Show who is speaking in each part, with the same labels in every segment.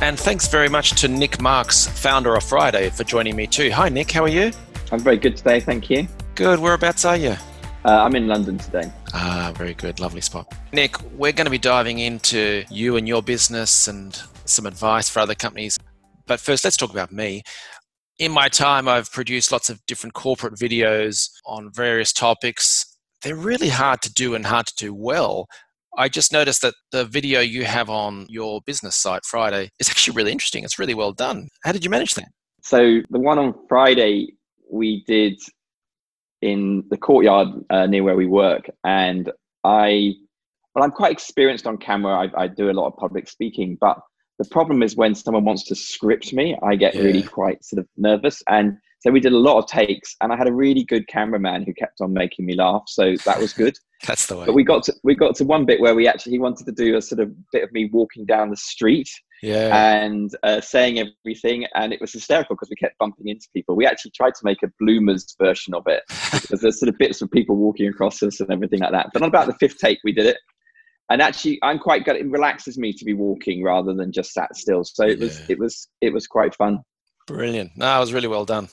Speaker 1: And thanks very much to Nic Marks, founder of Friday, for joining me too. Hi, Nic. How are you?
Speaker 2: I'm very good today. Thank you.
Speaker 1: Good. Whereabouts are you?
Speaker 2: Uh, I'm in London today.
Speaker 1: Ah, very good. Lovely spot. Nic, we're going to be diving into you and your business and some advice for other companies. But first, let's talk about me. In my time, I've produced lots of different corporate videos on various topics. They're really hard to do and hard to do well. I just noticed that the video you have on your business site, Friday, is actually really interesting. It's really well done. How did you manage that?
Speaker 2: So, the one on Friday we did in the courtyard uh, near where we work. And I, well, I'm quite experienced on camera. I, I, do a lot of public speaking, but the problem is when someone wants to script me, I get yeah. really quite sort of nervous. And so we did a lot of takes, and I had a really good cameraman who kept on making me laugh. So that was good.
Speaker 1: That's the way.
Speaker 2: But we got to we got to one bit where we actually he wanted to do a sort of bit of me walking down the street,
Speaker 1: yeah,
Speaker 2: and uh, saying everything, and it was hysterical because we kept bumping into people. We actually tried to make a bloomers version of it because there's sort of bits of people walking across us and everything like that. But on about the fifth take, we did it, and actually I'm quite good. It relaxes me to be walking rather than just sat still. So it yeah. was it was it was quite fun.
Speaker 1: Brilliant. No, it was really well done.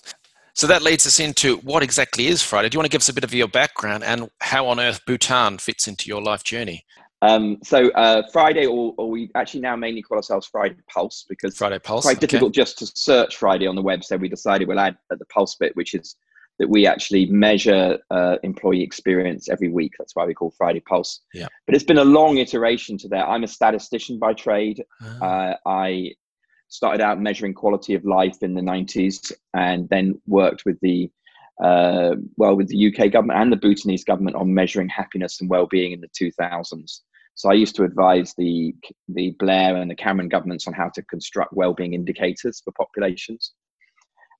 Speaker 1: So that leads us into what exactly is Friday. Do you want to give us a bit of your background and how on earth Bhutan fits into your life journey?
Speaker 2: Um, so uh, Friday, or, or, we actually now mainly call ourselves Friday Pulse because
Speaker 1: Friday Pulse.
Speaker 2: Quite okay. difficult just to search Friday on the web. So we decided we'll add the Pulse bit, which is that we actually measure uh, employee experience every week. That's why we call Friday Pulse.
Speaker 1: Yeah.
Speaker 2: But it's been a long iteration to that. I'm a statistician by trade. Oh. Uh, I started out measuring quality of life in the 90s and then worked with the uh, well with the UK government and the Bhutanese government on measuring happiness and well-being in the 2000s. So I used to advise the the Blair and the Cameron governments on how to construct well-being indicators for populations.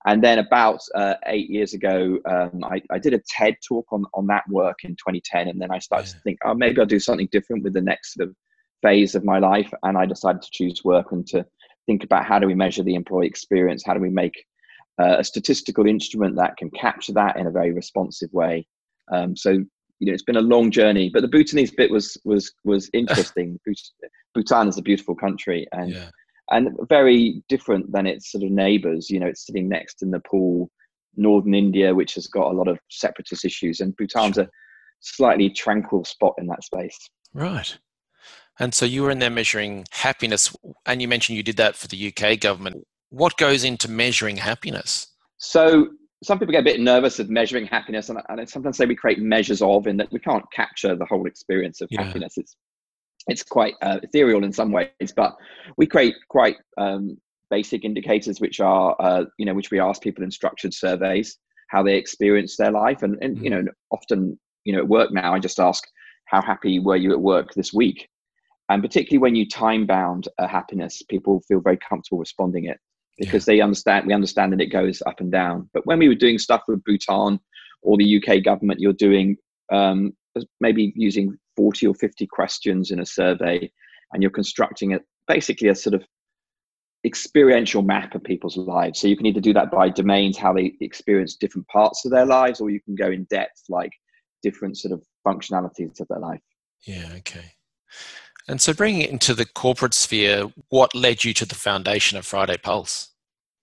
Speaker 2: And then about uh, eight years ago, um, I, I, did a TED talk on, on that work in 2010. And then I started yeah. to think, oh, maybe I'll do something different with the next sort of phase of my life. And I decided to choose work and to think about how do we measure the employee experience? How do we make uh, a statistical instrument that can capture that in a very responsive way? Um, so you know, it's been a long journey, but the Bhutanese bit was was was interesting. Bhutan is a beautiful country and yeah. and very different than its sort of neighbours. You know, it's sitting next to Nepal, northern India, which has got a lot of separatist issues, and Bhutan's a slightly tranquil spot in that space.
Speaker 1: Right. And so you were in there measuring happiness, and you mentioned you did that for the UK government. What goes into measuring happiness?
Speaker 2: So some people get a bit nervous of measuring happiness, and, and I sometimes say we create measures of, in that we can't capture the whole experience of yeah. happiness. It's it's quite uh, ethereal in some ways, but we create quite um, basic indicators, which are uh, you know which we ask people in structured surveys how they experience their life, and and mm-hmm. you know often you know at work now I just ask how happy were you at work this week and particularly when you time bound a happiness people feel very comfortable responding it because yeah. they understand we understand that it goes up and down. But when we were doing stuff with bhutan or the uk government you're doing um, maybe using 40 or 50 questions in a survey and you're constructing it basically a sort of experiential map of people's lives. So you can either do that by domains how they experience different parts of their lives or you can go in depth like different sort of functionalities of their life.
Speaker 1: Yeah okay and so, bringing it into the corporate sphere, what led you to the foundation of Friday Pulse?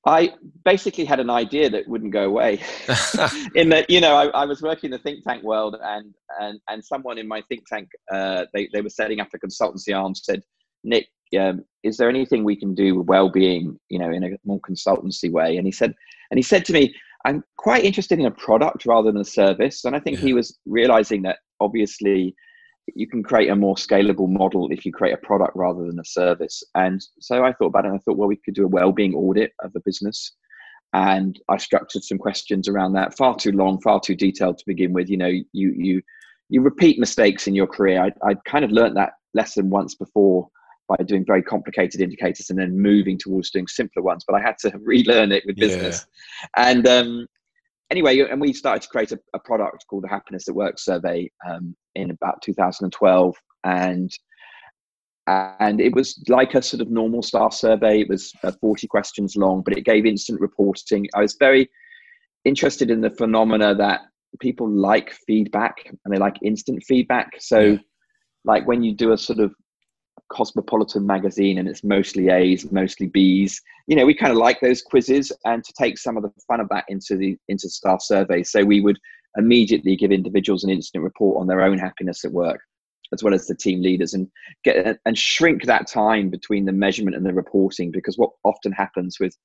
Speaker 2: I basically had an idea that wouldn't go away. in that, you know, I, I, was working in the think tank world, and and and someone in my think tank, uh, they they were setting up a consultancy arm, said, Nic, um, is there anything we can do with well-being, you know, in a more consultancy way? And he said, and he said to me, I'm quite interested in a product rather than a service. And I think yeah. he was realizing that obviously you can create a more scalable model if you create a product rather than a service. And so I thought about it and I thought, well, we could do a well-being audit of the business. And I structured some questions around that, far too long, far too detailed to begin with. You know, you you you repeat mistakes in your career. I I kind of learned that lesson once before by doing very complicated indicators and then moving towards doing simpler ones. But I had to relearn it with business. Yeah. And um, anyway, and we started to create a, a, product called the Happiness at Work Survey um, in about 2012. And and it was like a sort of normal staff survey. It was uh, 40 questions long, but it gave instant reporting. I was very interested in the phenomena that people like feedback and they like instant feedback. So, yeah. like when you do a sort of cosmopolitan magazine and it's mostly A's, mostly B's. You know, we kind of like those quizzes and to take some of the fun of that into the into staff surveys. So we would immediately give individuals an instant report on their own happiness at work, as well as the team leaders, and get and shrink that time between the measurement and the reporting. Because what often happens with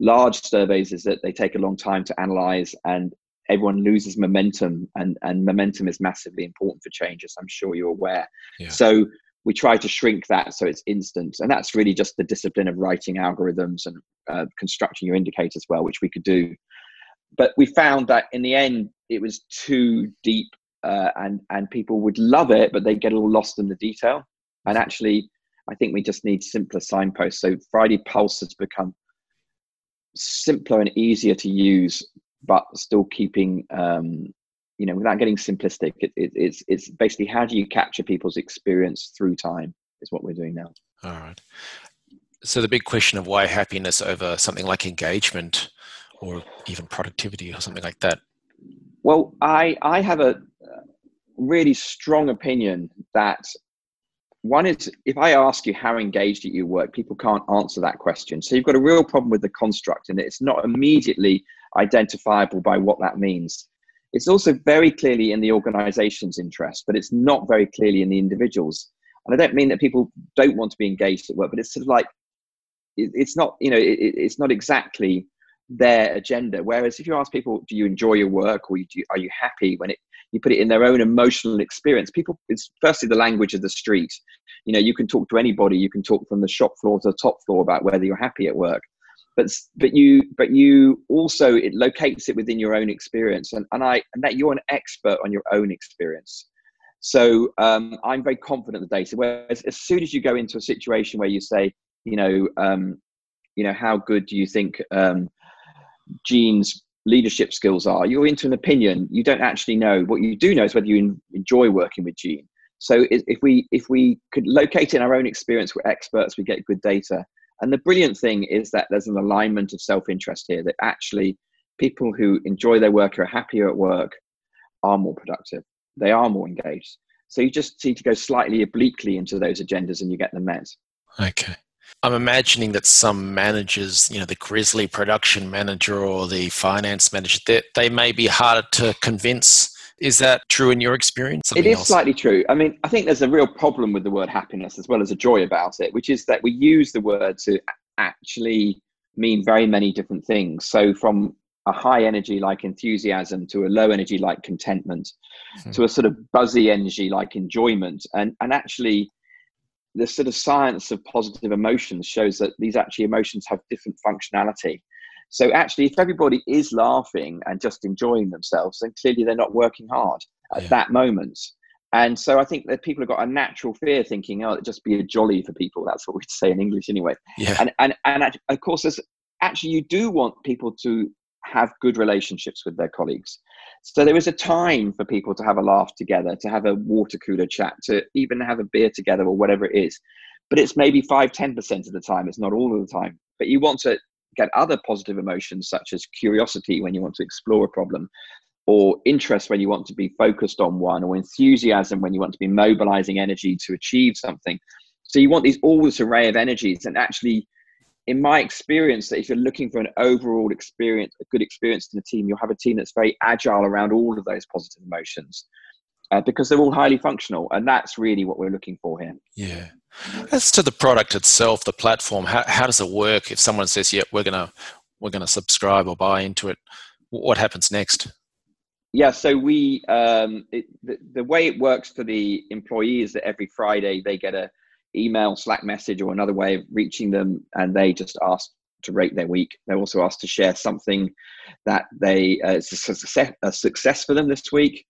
Speaker 2: large surveys is that they take a long time to analyze and everyone loses momentum and, and momentum is massively important for change as i'm sure you're aware yeah. so we try to shrink that so it's instant and that's really just the discipline of writing algorithms and uh, constructing your indicators well which we could do but we found that in the end it was too deep uh, and and people would love it but they get all lost in the detail. And actually i think we just need simpler signposts. So friday pulse has become simpler and easier to use but still keeping um, you know without getting simplistic it, it, it's it's basically how do you capture people's experience through time is what we're doing now.
Speaker 1: All right. So the big question of why happiness over something like engagement or even productivity or something like that?
Speaker 2: Well i i have a uh, really strong opinion that one is if i ask you how engaged at your work people can't answer that question. So you've got a real problem with the construct and it's not immediately identifiable by what that means. It's also very clearly in the organization's interest, but it's not very clearly in the individual's. And I don't mean that people don't want to be engaged at work, but it's sort of like it's not, you know, it's not exactly their agenda. Whereas if you ask people, do you enjoy your work or are you happy? when it, you put it in their own emotional experience, people, it's firstly the language of the street. You know, you can talk to anybody, you can talk from the shop floor to the top floor about whether you're happy at work. But but you but you also it locates it within your own experience. And, and i and that you're an expert on your own experience. So um, i'm very confident in the data. Whereas as soon as you go into a situation where you say you know um, you know how good do you think um, gene's leadership skills are you're into an opinion you don't actually know what you do know is whether you enjoy working with gene so if we if we could locate in our own experience we're experts we get good data and the brilliant thing is that there's an alignment of self interest here that actually people who enjoy their work are happier at work are more productive, they are more engaged. So you just need to go slightly obliquely into those agendas and you get them met.
Speaker 1: Okay. I'm imagining that some managers, you know, the grizzly production manager or the finance manager, they, they may be harder to convince is that true in your experience?
Speaker 2: Something it is else? slightly true. I mean, I think there's a real problem with the word happiness as well as a joy about it, which is that we use the word to actually mean very many different things. So, from a high energy like enthusiasm to a low energy like contentment mm-hmm. to a sort of buzzy energy like enjoyment. And, and actually, the sort of science of positive emotions shows that these actually emotions have different functionality. So actually, if everybody is laughing and just enjoying themselves, then clearly they're not working hard at yeah. that moment. And so I think that people have got a natural fear thinking, oh, it'd just be a jolly for people. That's what we'd say in English anyway. Yeah. And, and, and of course, there's, actually, you do want people to have good relationships with their colleagues. So there is a time for people to have a laugh together, to have a water cooler chat, to even have a beer together or whatever it is. But it's maybe five, 10% of the time. It's not all of the time. But you want to get other positive emotions such as curiosity when you want to explore a problem or interest when you want to be focused on one or enthusiasm when you want to be mobilizing energy to achieve something so you want these all this array of energies and actually in my experience that if you're looking for an overall experience a good experience in the team you'll have a team that's very agile around all of those positive emotions uh, because they're all highly functional and that's really what we're looking for here
Speaker 1: yeah as to the product itself, the platform, how, how does it work? If someone says, "Yeah, we're gonna we're gonna subscribe or buy into it," what happens next?
Speaker 2: Yeah, so we um, it, the, the way it works for the employee is that every Friday they get a email, Slack message, or another way of reaching them, and they just ask to rate their week. They're also asked to share something that they uh, it's a success, a success for them this week.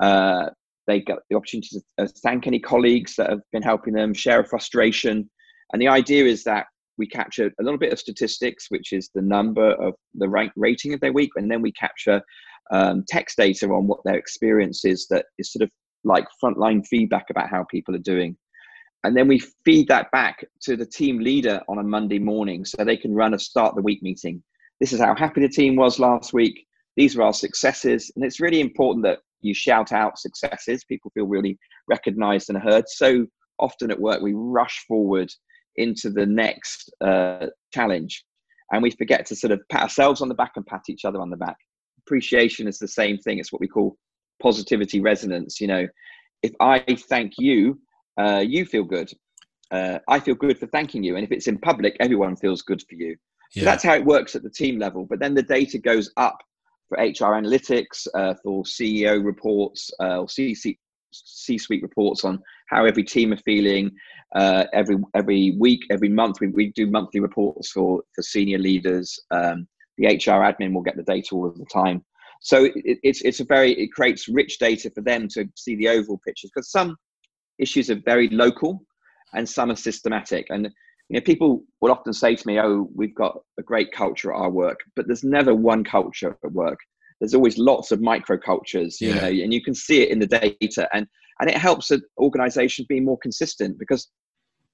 Speaker 2: Uh, they get the opportunity to uh, thank any colleagues that have been helping them, share a frustration, And the idea is that we capture a little bit of statistics, which is the number of the rank rating of their week, and then we capture um, text data on what their experience is that is sort of like frontline feedback about how people are doing. And then we feed that back to the team leader on a Monday morning so they can run a start the week meeting. This is how happy the team was last week. These are our successes. And it's really important that you shout out successes. People feel really recognized and heard. So often at work, we rush forward into the next uh, challenge and we forget to sort of pat ourselves on the back and pat each other on the back. Appreciation is the same thing. It's what we call positivity resonance. You know, if I thank you, uh, you feel good. Uh, I feel good for thanking you. And if it's in public, everyone feels good for you. Yeah. So that's how it works at the team level. But then the data goes up for HR analytics, uh, for CEO reports, uh, or C suite reports on how every team are feeling. Uh, every every week, every month, we, we do monthly reports for for senior leaders. Um, the HR admin will get the data all of the time. So it, it's it's a very it creates rich data for them to see the overall pictures because some issues are very local and some are systematic and you know people will often say to me oh we've got a great culture at our work but there's never one culture at work there's always lots of micro cultures you yeah. know and you can see it in the data and and it helps an organization be more consistent because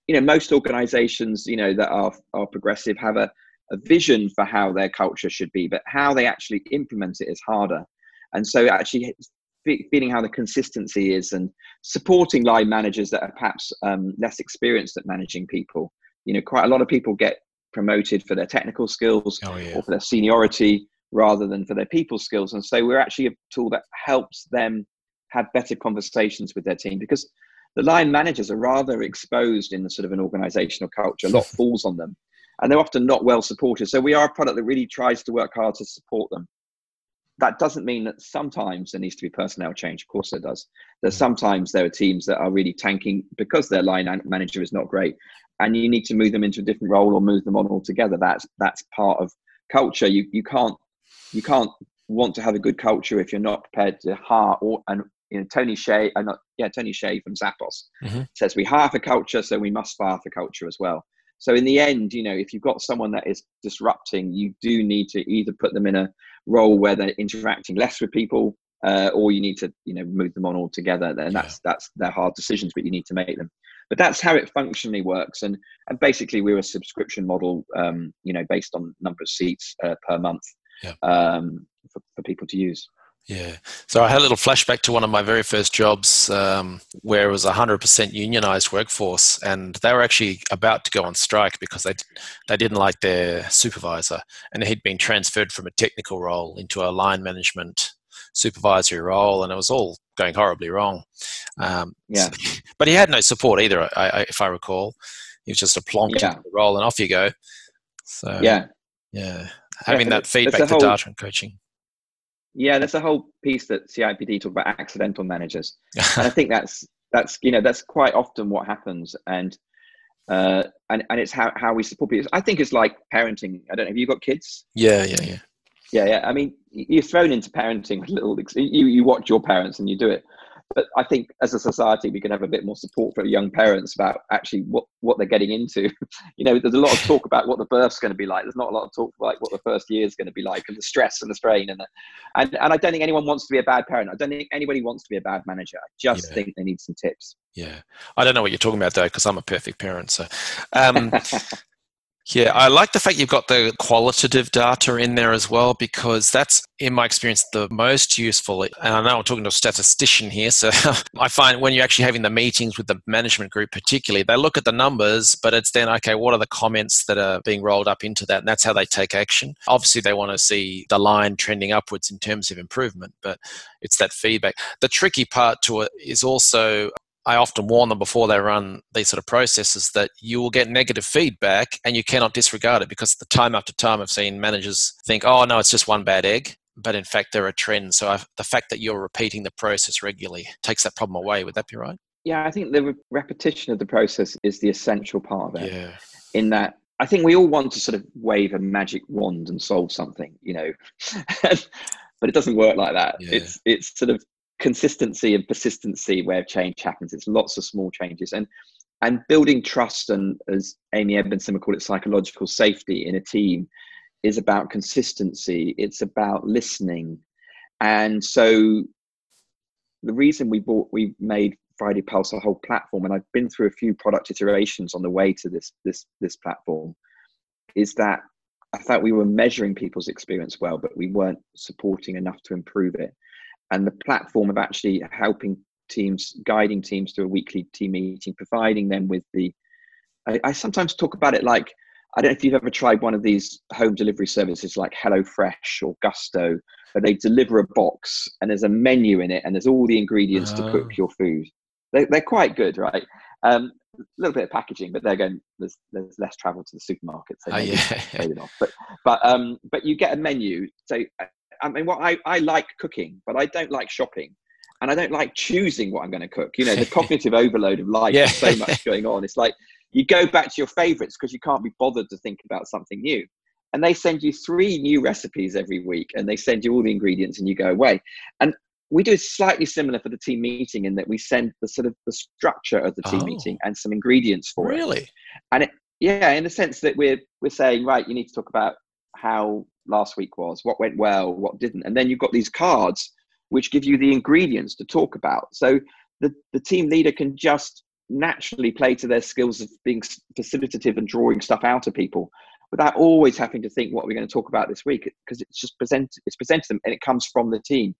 Speaker 2: you know most organizations you know that are are progressive have a a vision for how their culture should be, but how they actually implement it is harder. And so, actually, feeling how the consistency is and supporting line managers that are perhaps um, less experienced at managing people. You know, quite a lot of people get promoted for their technical skills oh, yeah. or for their seniority rather than for their people skills. And so, we're actually a tool that helps them have better conversations with their team because the line managers are rather exposed in the sort of an organizational culture. A lot falls on them and they're often not well supported. So we are a product that really tries to work hard to support them. That doesn't mean that sometimes there needs to be personnel change. Of course, there does. There's mm. sometimes there are teams that are really tanking because their line manager is not great, and you need to move them into a different role or move them on altogether. That's that's part of culture. You you can't you can't want to have a good culture if you're not prepared to hire or and you know Tony Hsieh, uh, not yeah Tony Hsieh from Zappos mm-hmm. says we hire for culture, so we must fire for culture as well. So in the end, you know, if you've got someone that is disrupting, you do need to either put them in a role where they're interacting less with people, uh, or you need to, you know, move them on altogether. And that's that's they're hard decisions, but you need to make them. But that's how it functionally works. And and basically, we're a subscription model, um, you know, based on number of seats uh, per month yeah. um, for, for people to use.
Speaker 1: Yeah. So I had a little flashback to one of my very first jobs um, where it was a 100% unionized workforce and they were actually about to go on strike because they, they didn't like their supervisor and he'd been transferred from a technical role into a line management supervisory role and it was all going horribly wrong. Um,
Speaker 2: yeah.
Speaker 1: So, but he had no support either, I, I, if I recall. He was just a plonked yeah. into the role and off you go. So, yeah. Yeah. Having yeah, that feedback to whole- data and coaching
Speaker 2: yeah, there's a whole piece that CIPD talk about accidental managers, and I think that's that's you know that's quite often what happens, and uh, and and it's how how we support people. I think it's like parenting. I don't know. Have you got kids?
Speaker 1: Yeah, yeah, yeah.
Speaker 2: Yeah, yeah. I mean, you're thrown into parenting with little. You you watch your parents and you do it, but I think as a society we can have a bit more support for young parents about actually what what they're getting into. you know, there's a lot of talk about what the birth's going to be like. There's not a lot of talk about like what the first year is going to be like and the stress and the strain and the, and and I don't think anyone wants to be a bad parent. I don't think anybody wants to be a bad manager. I just yeah. think they need some tips.
Speaker 1: Yeah, I don't know what you're talking about though, because I'm a perfect parent. So, um, Yeah, I like the fact you've got the qualitative data in there as well because that's, in my experience, the most useful. And I know I'm talking to a statistician here, so I find when you're actually having the meetings with the management group, particularly, they look at the numbers, but it's then, okay, what are the comments that are being rolled up into that? And that's how they take action. Obviously, they want to see the line trending upwards in terms of improvement, but it's that feedback. The tricky part to it is also I often warn them before they run these sort of processes that you will get negative feedback and you cannot disregard it because the time after time I've seen managers think, oh, no, it's just one bad egg. But in fact, there are trends. So I've, the fact that you're repeating the process regularly takes that problem away. Would that be right?
Speaker 2: Yeah, I think the re- repetition of the process is the essential part of it.
Speaker 1: Yeah.
Speaker 2: In that, I think we all want to sort of wave a magic wand and solve something, you know, but it doesn't work like that. Yeah. It's it's sort of consistency and persistency where change happens. It's lots of small changes. And and building trust and as amy edmondson would call it psychological safety in a team is about consistency it's about listening and so the reason we bought we made friday pulse a whole platform and i've been through a few product iterations on the way to this this this platform is that i felt we were measuring people's experience well but we weren't supporting enough to improve it and the platform of actually helping teams, guiding teams through a weekly team meeting, providing them with the. I, I, sometimes talk about it like I don't know if you've ever tried one of these home delivery services like HelloFresh or Gousto, where they deliver a box and there's a menu in it and there's all the ingredients oh. to cook oh. your food. They, they're quite good, right? Um, a little bit of packaging, but they're going. There's there's less travel to the supermarket, so oh, yeah. off. But but um but you get a menu. So I mean, what I I like cooking, but I don't like shopping and I don't like choosing what I'm going to cook. You know, the cognitive overload of life. Yeah. so much going on. It's like you go back to your favorites because you can't be bothered to think about something new. And they send you three new recipes every week, and they send you all the ingredients, and you go away. And we do slightly similar for the team meeting in that we send the sort of the structure of the team oh, meeting and some ingredients for
Speaker 1: really?
Speaker 2: it. Really? And it, yeah, in the sense that we're we're saying right, you need to talk about how last week was, what went well, what didn't, and then you've got these cards which give you the ingredients to talk about. So the, the team leader can just naturally play to their skills of being facilitative and drawing stuff out of people without always having to think what we're going to talk about this week because it's just present it's presented them and it comes from the team.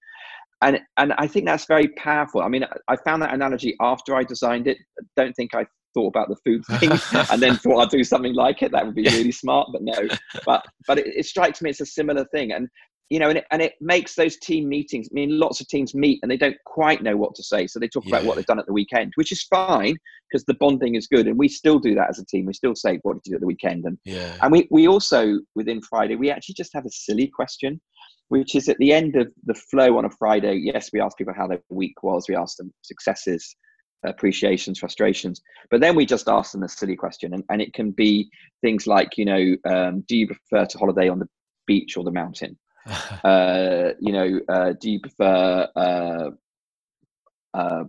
Speaker 2: And and i think that's very powerful. I mean i found that analogy after i designed it. Don't think i thought about the food thing and then thought i'd do something like it that would be really smart but no but but it, it strikes me it's a similar thing and you know, and it, and it makes those team meetings. I mean, lots of teams meet and they don't quite know what to say, so they talk yeah. about what they've done at the weekend, which is fine because the bonding is good, and we still do that as a team. We still say, "What did you do at the weekend?" And
Speaker 1: yeah.
Speaker 2: and we we also within Friday we actually just have a silly question, which is at the end of the flow on a Friday. Yes, we ask people how their week was. We ask them successes, appreciations, frustrations, but then we just ask them a silly question, and, and it can be things like, you know, um, do you prefer to holiday on the beach or the mountain? uh, you know, uh, do you prefer uh, uh,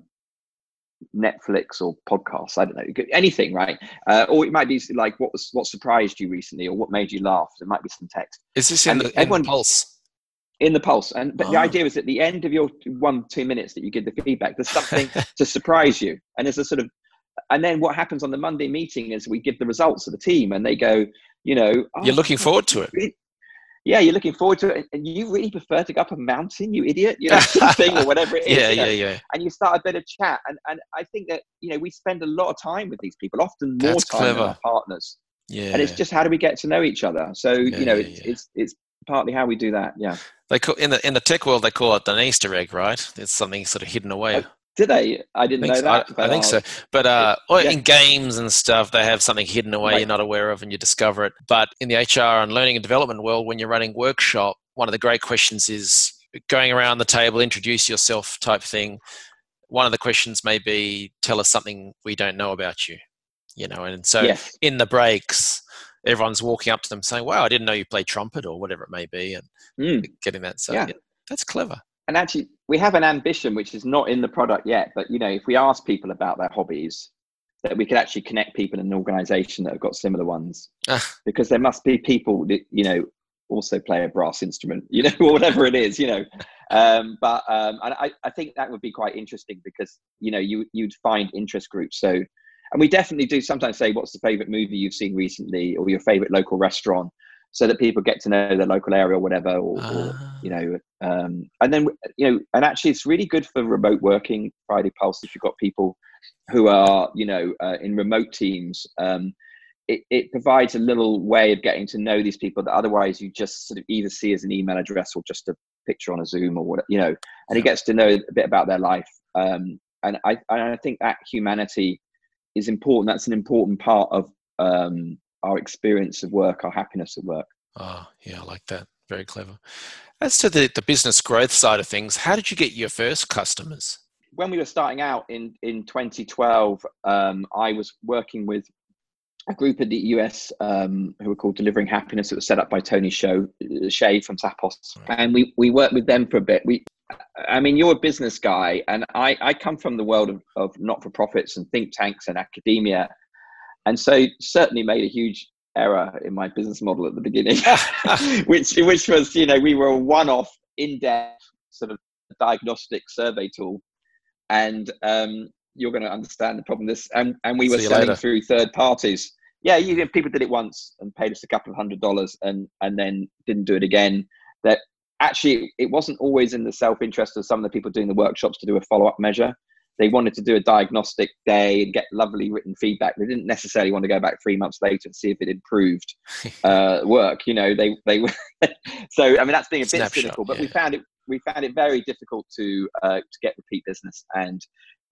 Speaker 2: Netflix or podcasts? I don't know, anything, right? Uh, or it might be like what was what surprised you recently, or what made you laugh. There might be some text.
Speaker 1: Is this in, the, everyone, in pulse?
Speaker 2: In the pulse, and but oh. the ah. idea is at the end of your one two minutes that you give the feedback, there's something to surprise you, and there's a sort of and then what happens on the Monday meeting is we give the results of the team, and they go, you know,
Speaker 1: oh, you're looking forward to it
Speaker 2: yeah, you're looking forward to it, and you really prefer to go up a mountain, you idiot, you know, something or whatever it is.
Speaker 1: yeah,
Speaker 2: yeah,
Speaker 1: yeah.
Speaker 2: And you start a bit of chat, and and I think that you know we spend a lot of time with these people, often more That's time clever. than our partners.
Speaker 1: Yeah.
Speaker 2: And it's just how do we get to know each other? So yeah, you know, it's, yeah. it's it's partly how we do that. Yeah.
Speaker 1: They call in the in the tech world they call it an Easter egg, right? It's something sort of hidden away.
Speaker 2: Oh, did they? I didn't I know so. that.
Speaker 1: I, I think so. But uh, yeah. in games and stuff, they have something hidden away right. you're not aware of, and you discover it. But in the HR and learning and development world, when you're running workshop, one of the great questions is going around the table, introduce yourself type thing. One of the questions may be, tell us something we don't know about you. You know, and so yes. in the breaks, everyone's walking up to them saying, "Wow, I didn't know you played trumpet," or whatever it may be, and mm. getting that. So yeah. yeah, that's clever
Speaker 2: and actually we have an ambition which is not in the product yet but you know if we ask people about their hobbies that we could actually connect people in an organization that have got similar ones ah. because there must be people that you know also play a brass instrument you know or whatever it is you know um, but um, and I, I think that would be quite interesting because you know you you'd find interest groups so and we definitely do sometimes say what's the favorite movie you've seen recently or your favorite local restaurant so that people get to know the local area or whatever, or, or ah. you know, um, and then you know, and actually, it's really good for remote working. Friday Pulse, if you've got people who are you know uh, in remote teams, um, it, it provides a little way of getting to know these people that otherwise you just sort of either see as an email address or just a picture on a Zoom or what you know, and he gets to know a bit about their life. Um, and I, I think that humanity is important. That's an important part of um, our experience of work, our happiness at work.
Speaker 1: Oh, yeah, I like that. Very clever. As to the, the business growth side of things, how did you get your first customers?
Speaker 2: When we were starting out in, in 2012, um, I was working with a group in the US um, who were called Delivering Happiness. It was set up by Tony Show, Hsieh from Zappos. And we, we worked with them for a bit. We, I mean, you're a business guy, and I, I come from the world of, of not for profits and think tanks and academia. And so, certainly made a huge error in my business model at the beginning, which, which was, you know, we were a one off, in depth sort of diagnostic survey tool. And um, you're going to understand the problem. This, and, and we were selling later. through third parties. Yeah, you know, people did it once and paid us a couple of hundred dollars and, and then didn't do it again. That actually it wasn't always in the self-interest of some of the people doing the workshops to do a follow-up measure. They wanted to do a diagnostic day and get lovely written feedback. They didn't necessarily want to go back three months later and see if it improved uh, work you know they they so i mean that's being a bit Snapshot, cynical but yeah. we found it we found it very difficult to uh, to get repeat business. And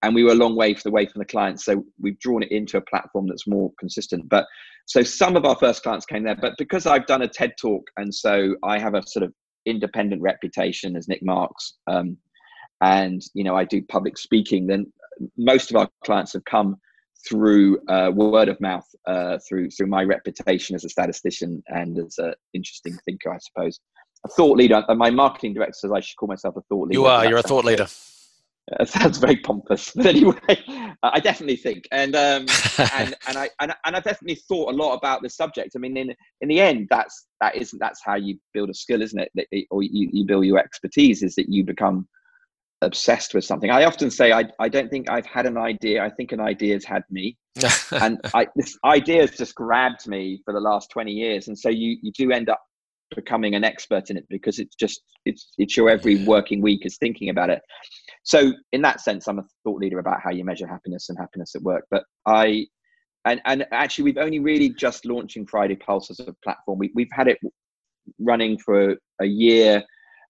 Speaker 2: and we were a long way for the way from the clients so we've drawn it into a platform that's more consistent. But so some of our first clients came there but because i've done a ted talk and so i have a sort of independent reputation as Nic Marks, um, and you know I do public speaking, then most of our clients have come through uh, word of mouth, uh, through through my reputation as a statistician and as an interesting thinker, I suppose. A thought leader. My marketing director says I should call myself a thought leader.
Speaker 1: You are. You're a thought leader.
Speaker 2: It sounds very pompous, but anyway, I definitely think, and um, and and I and, and I definitely thought a lot about the subject. I mean, in in the end, that's that isn't that's how you build a skill, isn't it? That it or you, you build your expertise is that you become obsessed with something. I often say I I don't think I've had an idea. I think an idea has had me, and I this idea has just grabbed me for the last twenty years, and so you you do end up becoming an expert in it because it's just it's it's your every working week is thinking about it so in that sense i'm a thought leader about how you measure happiness and happiness at work but i and and actually we've only really just launching friday pulse as a platform. We, we've had it running for a year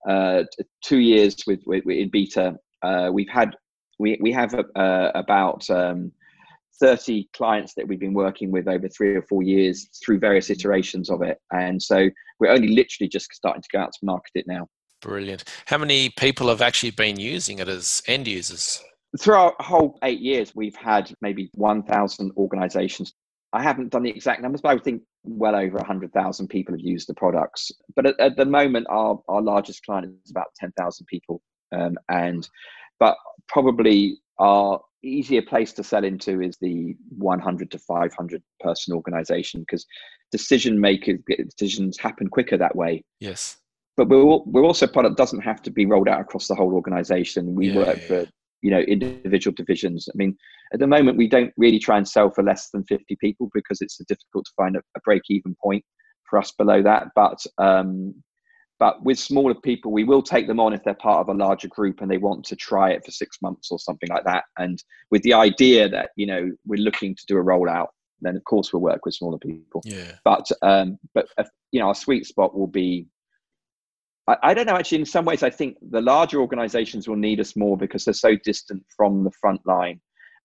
Speaker 2: uh, two years with, with, with in beta. Uh, we've had we, we have uh, about um, 30 clients that we've been working with over three or four years through various iterations of it. And so we're only literally just starting to go out to market it now
Speaker 1: Brilliant. How many people have actually been using it as end users?
Speaker 2: Through our whole eight years, we've had maybe 1,000 organizations. I haven't done the exact numbers, but I would think well over 100,000 people have used the products. But at, at, the moment, our, our largest client is about 10,000 people. Um, and but probably our easier place to sell into is the 100 to 500 person organization because decision makers decisions happen quicker that way
Speaker 1: yes
Speaker 2: but we're we're also product doesn't have to be rolled out across the whole organization. We yeah, work yeah, for you know individual divisions. I mean, at the moment we don't really try and sell for less than fifty people because it's difficult to find a, a break even point for us below that. But um, but with smaller people, we will take them on if they're part of a larger group and they want to try it for six months or something like that. And with the idea that you know we're looking to do a rollout, then of course we'll work with smaller people.
Speaker 1: Yeah.
Speaker 2: But um, but uh, you know our sweet spot will be I, I don't know. Actually, in some ways, I think the larger organisations will need us more because they're so distant from the front line,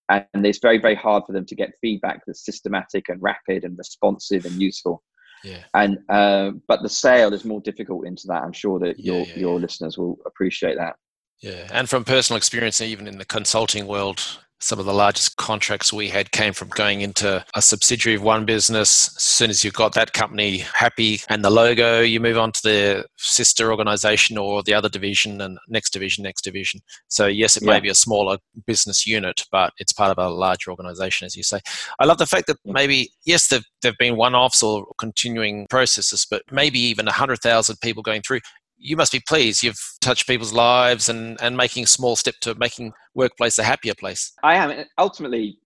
Speaker 2: and it's very, very hard for them to get feedback that's systematic and rapid and responsive and useful.
Speaker 1: Yeah.
Speaker 2: And uh, but the sale is more difficult into that. I'm sure that yeah, your yeah, your yeah. listeners will appreciate that.
Speaker 1: Yeah, and from personal experience, even in the consulting world, some of the largest contracts we had came from going into a subsidiary of one business. As soon as you've got that company happy and the logo, you move on to the sister organization or the other division and next division, next division. So, yes, it yeah. may be a smaller business unit, but it's part of a larger organization, as you say. I love the fact that maybe, yes, there have been one offs or continuing processes, but maybe even 100,000 people going through you must be pleased. You've touched people's lives and, and making a small step to making workplace a happier place.
Speaker 2: I am. Ultimately,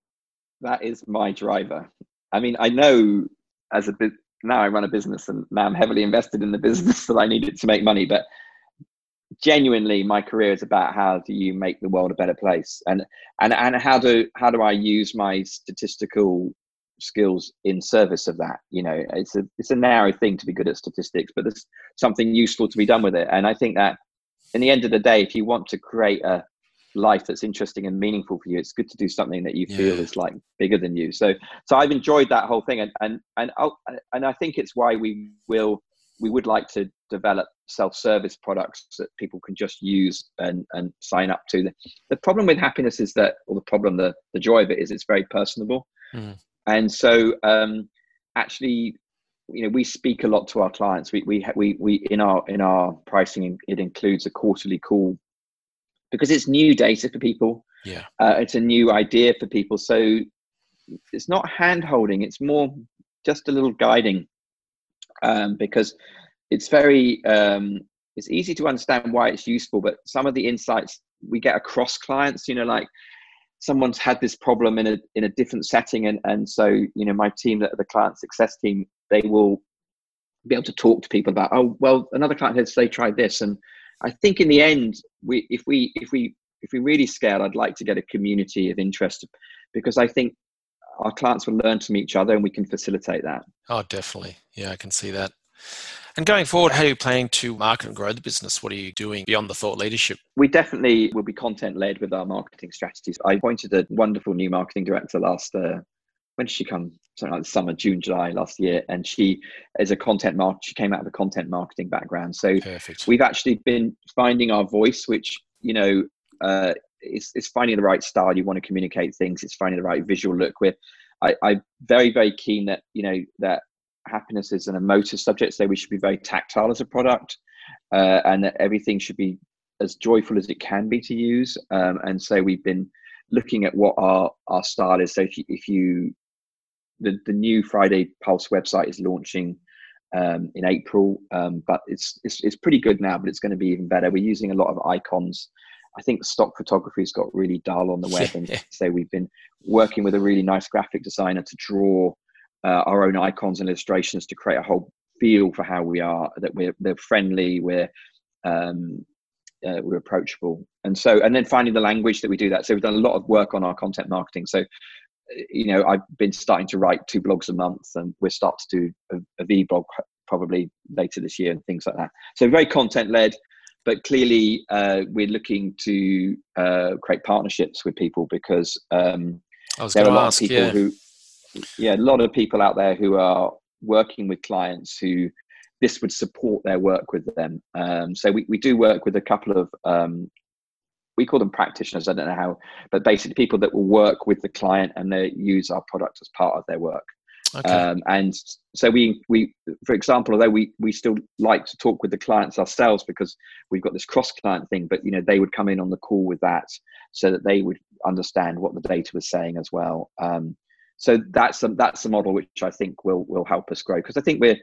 Speaker 2: that is my driver. I mean, I know as a bit now I run a business and now I'm heavily invested in the business that I need it to make money. But genuinely, my career is about how do you make the world a better place, and and and how do how do I use my statistical skills in service of that you know it's a it's a narrow thing to be good at statistics but there's something useful to be done with it. And i think that in the end of the day if you want to create a life that's interesting and meaningful for you it's good to do something that you feel is like bigger than you. So so i've enjoyed that whole thing and and and I'll, and i think it's why we will we would like to develop self-service products that people can just use and and sign up to. The, the problem with happiness is that or the problem the the joy of it is it's very personable. Mm and so um, actually you know we speak a lot to our clients we we we, we in our in our pricing it includes a quarterly call because it's new data for people.
Speaker 1: Yeah.
Speaker 2: Uh, it's a new idea for people. So it's not hand holding, it's more just a little guiding um, because it's very, um, it's easy to understand why it's useful, but some of the insights we get across clients, you know, like someone's had this problem in a in a different setting and and so you know my team the, the client success team they will be able to talk to people about oh well another client has they tried this. And i think in the end we if we if we if we really scale i'd like to get a community of interest because i think our clients will learn from each other and we can facilitate that.
Speaker 1: Oh definitely. Yeah i can see that and going forward, how are you planning to market and grow the business? What are you doing beyond the thought leadership?
Speaker 2: We definitely will be content led with our marketing strategies. I appointed a wonderful new marketing director last, uh, when did she come? Something like the summer, June, July last year. And she is a content mark. She came out of a content marketing background. So
Speaker 1: Perfect.
Speaker 2: we've actually been finding our voice, which, you know, uh, it's, it's finding the right style. You want to communicate things. It's finding the right visual look. With, I, I'm very, very keen that, you know, that happiness is an emotive subject, so we should be very tactile as a product, uh, and that everything should be as joyful as it can be to use. Um, and so we've been looking at what our our style is. So if you, if you the the new Friday Pulse website is launching um, in April, um, but it's, it's it's pretty good now. But it's going to be even better. We're using a lot of icons. I think stock photography's got really dull on the web, and so we've been working with a really nice graphic designer to draw uh, our own icons and illustrations to create a whole feel for how we are that we're they're friendly we're um, uh, we're approachable. And so and then finding the language that we do that. So we've done a lot of work on our content marketing. So you know i've been starting to write two blogs a month and we're start to do a, a v blog probably later this year and things like that. So very content led but clearly uh, we're looking to uh, create partnerships with people because um, there are a lot
Speaker 1: ask,
Speaker 2: of people
Speaker 1: yeah.
Speaker 2: who yeah, a lot of people out there who are working with clients who this would support their work with them. Um, so we, we do work with a couple of um, we call them practitioners. I don't know how, but basically people that will work with the client and they use our product as part of their work.
Speaker 1: Okay.
Speaker 2: Um, and so we we for example, although we we still like to talk with the clients ourselves because we've got this cross client thing, but you know they would come in on the call with that so that they would understand what the data was saying as well. Um, so that's a, that's a model which I think will will help us grow because I think we're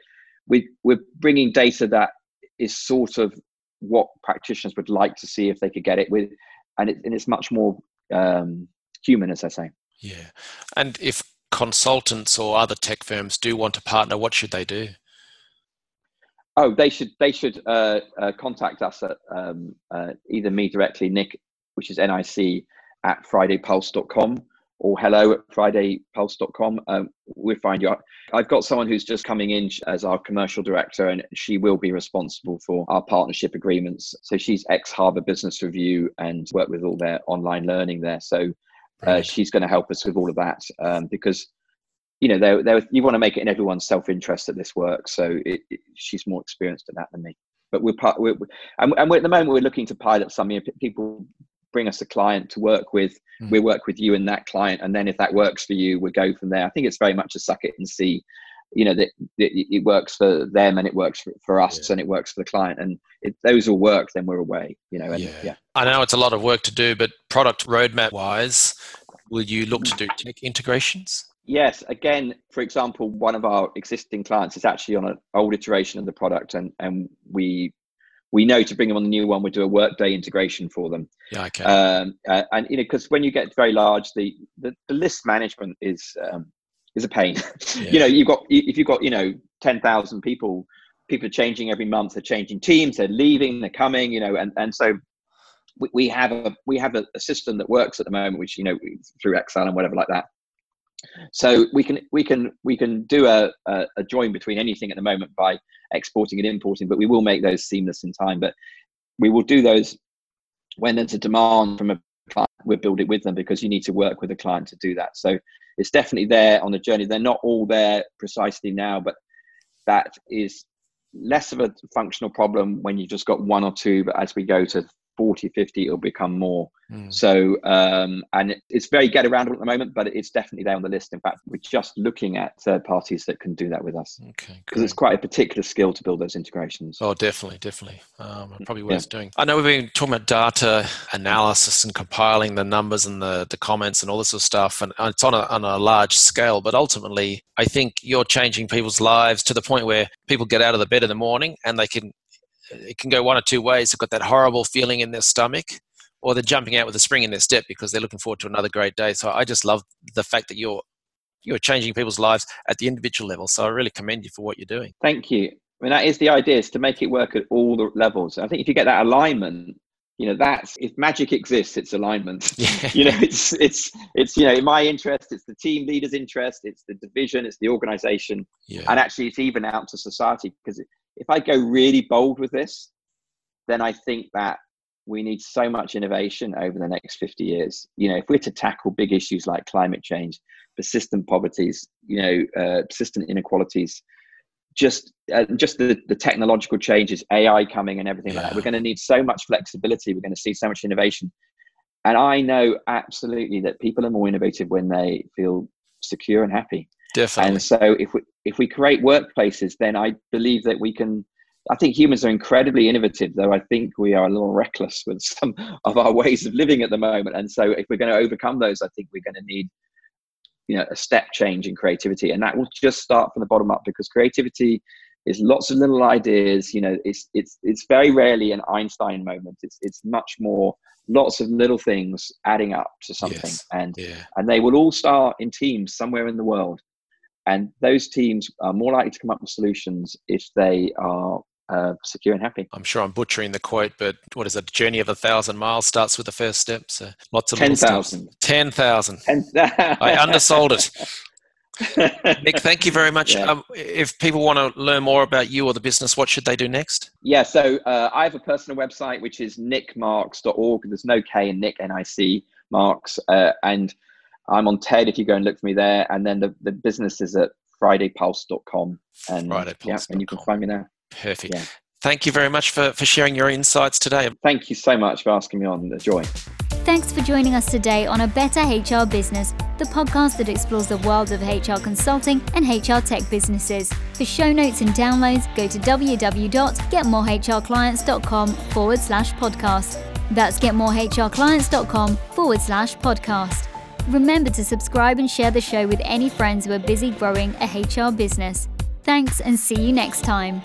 Speaker 2: we we're bringing data that is sort of what practitioners would like to see if they could get it with, and, it, and it's much more um, human, as I say.
Speaker 1: Yeah, and if consultants or other tech firms do want to partner, what should they do?
Speaker 2: Oh, they should they should uh, uh, contact us at um, uh, either me directly, Nic, which is Nic at fridaypulse.com or hello at fridaypulse.com. Um, we'll find you. I've got someone who's just coming in as our commercial director, and she will be responsible for our partnership agreements. So she's ex Harvard Business Review and worked with all their online learning there. So uh, she's going to help us with all of that um, because you know they're, they're, you want to make it in everyone's self-interest that this works. So it, it, she's more experienced at that than me. But we're part, we're, and, and we're, at the moment we're looking to pilot something. People bring us a client to work with mm. we work with you and that client and then if that works for you we go from there i think it's very much a suck it and see you know that it, it, works for them and it works for, for us yeah. and it works for the client and if those all work then we're away you know and, yeah. yeah
Speaker 1: i know it's a lot of work to do but product roadmap wise will you look to do tech integrations
Speaker 2: Yes, again, for example, one of our existing clients is actually on an old iteration of the product, and and we we know to bring them on the new one, we do a workday integration for them.
Speaker 1: Yeah, okay.
Speaker 2: Um, uh, and you know, because when you get very large, the, the, the list management is um, is a pain. Yeah. you know, you've got if you've got you know ten thousand people, people are changing every month. They're changing teams. They're leaving. They're coming. You know, and and so we, we have a we have a, a system that works at the moment, which you know through Excel and whatever like that so we can we can we can do a, a, a, join between anything at the moment by exporting and importing but we will make those seamless in time. But we will do those when there's a demand from a client we'll build it with them because you need to work with a client to do that. So it's definitely there on the journey. They're not all there precisely now but that is less of a functional problem when you've just got one or two but as we go to 40, 50, it'll become more.
Speaker 1: Mm.
Speaker 2: So, um, and it's very get around at the moment, but it's definitely there on the list. In fact, we're just looking at third parties that can do that with us.
Speaker 1: Okay.
Speaker 2: Because it's quite a particular skill to build those integrations.
Speaker 1: Oh, definitely, definitely. Um, probably worth yeah. doing. I know we've been talking about data analysis and compiling the numbers and the, the comments and all this sort of stuff, and it's on a, on a large scale, but ultimately, I think you're changing people's lives to the point where people get out of the bed in the morning and they can it can go one or two ways. They've got that horrible feeling in their stomach, or they're jumping out with a spring in their step because they're looking forward to another great day. So I just love the fact that you're you're changing people's lives at the individual level. So I really commend you for what you're doing.
Speaker 2: Thank you. I mean, that is the idea: is to make it work at all the levels. I think if you get that alignment, you know, that's if magic exists, it's alignment. Yeah. You know, it's it's it's you know, in my interest, it's the team leader's interest, it's the division, it's the organization, yeah. and actually, it's even out to society because if I go really bold with this, then I think that we need so much innovation over the next 50 years. You know, if we're to tackle big issues like climate change, persistent poverties, you know, uh, persistent inequalities, just uh, just the, the technological changes, AI coming and everything yeah. like that, we're going to need so much flexibility. We're going to see so much innovation. And I know absolutely that people are more innovative when they feel secure and happy.
Speaker 1: Definitely.
Speaker 2: And so if we if we create workplaces, then I believe that we can. I think humans are incredibly innovative, though I think we are a little reckless with some of our ways of living at the moment. And so if we're going to overcome those, I think we're going to need you know a step change in creativity, and that will just start from the bottom up because creativity is lots of little ideas. You know, it's it's it's very rarely an Einstein moment. It's it's much more lots of little things adding up to something, yes. and yeah. and they will all start in teams somewhere in the world and those teams are more likely to come up with solutions if they are uh, secure and happy.
Speaker 1: I'm sure I'm butchering the quote, but what is it? Journey of a thousand miles starts with the first step. So lots of
Speaker 2: 10,000.
Speaker 1: 10,000. I undersold it. Nic, thank you very much. Yeah. Um, if people want to learn more about you or the business, what should they do next?
Speaker 2: Yeah, so uh, I have a personal website which is nicmarks.org. There's no K in Nick, N I C, Marks. Uh, and I'm on TED if you go and look for me there. And then the, the business is at fridaypulse.com. And,
Speaker 1: Fridaypulse.
Speaker 2: Yeah, and you can find me there.
Speaker 1: Perfect. Yeah. Thank you very much for, for sharing your insights today.
Speaker 2: Thank you so much for asking me on. The joy.
Speaker 3: Thanks for joining us today on A Better HR Business, the podcast that explores the world of HR consulting and HR tech businesses. For show notes and downloads, go to www.getmorehrclients.com forward slash podcast. That's getmorehrclients.com forward slash podcast. Remember to subscribe and share the show with any friends who are busy growing a HR business. Thanks and see you next time.